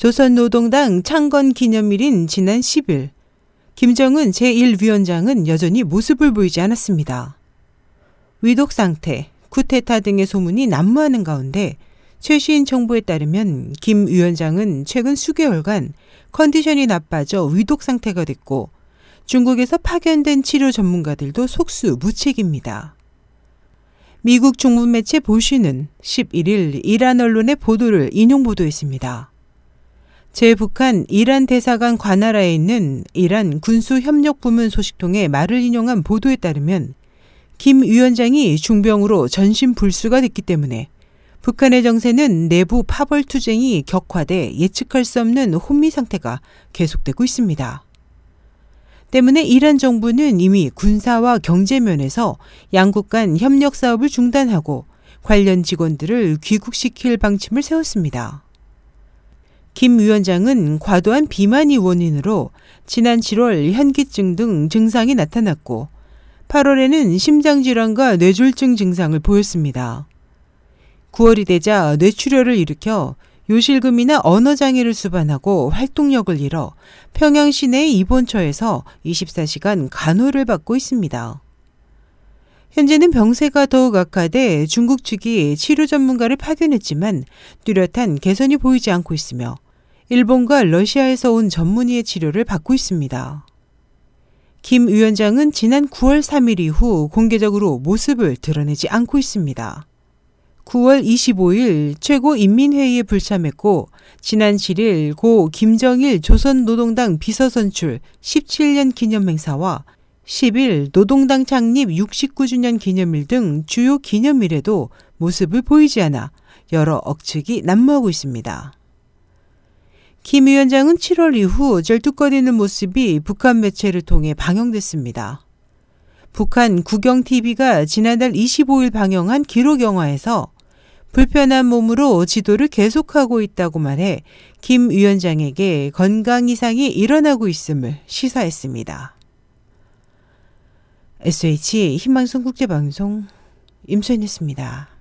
조선노동당 창건 기념일인 지난 10일 김정은 제1위원장은 여전히 모습을 보이지 않았습니다. 위독 상태, 쿠데타 등의 소문이 난무하는 가운데 최신 정보에 따르면 김 위원장은 최근 수개월간 컨디션이 나빠져 위독 상태가 됐고 중국에서 파견된 치료 전문가들도 속수무책입니다. 미국 중문 매체 보쉬는 11일 이란 언론의 보도를 인용 보도했습니다. 제 북한 이란 대사관 관하라에 있는 이란 군수협력부문 소식통의 말을 인용한 보도에 따르면 김 위원장이 중병으로 전신 불수가 됐기 때문에 북한의 정세는 내부 파벌 투쟁이 격화돼 예측할 수 없는 혼미 상태가 계속되고 있습니다. 때문에 이란 정부는 이미 군사와 경제 면에서 양국 간 협력 사업을 중단하고 관련 직원들을 귀국시킬 방침을 세웠습니다. 김 위원장은 과도한 비만이 원인으로 지난 7월 현기증 등 증상이 나타났고 8월에는 심장질환과 뇌졸중 증상을 보였습니다. 9월이 되자 뇌출혈을 일으켜 요실금이나 언어장애를 수반하고 활동력을 잃어 평양 시내 입원처에서 24시간 간호를 받고 있습니다. 현재는 병세가 더욱 악화돼 중국 측이 치료 전문가를 파견했지만 뚜렷한 개선이 보이지 않고 있으며 일본과 러시아에서 온 전문의의 치료를 받고 있습니다. 김 위원장은 지난 9월 3일 이후 공개적으로 모습을 드러내지 않고 있습니다. 9월 25일 최고인민회의에 불참했고 지난 7일 고 김정일 조선노동당 비서선출 17년 기념행사와 10일 노동당 창립 69주년 기념일 등 주요 기념일에도 모습을 보이지 않아 여러 억측이 난무하고 있습니다. 김 위원장은 7월 이후 절뚝거리는 모습이 북한 매체를 통해 방영됐습니다. 북한 국영TV가 지난달 25일 방영한 기록 영화에서 불편한 몸으로 지도를 계속하고 있다고 말해 김 위원장에게 건강 이상이 일어나고 있음을 시사했습니다. SH 희망성 국제방송 임소연이었습니다.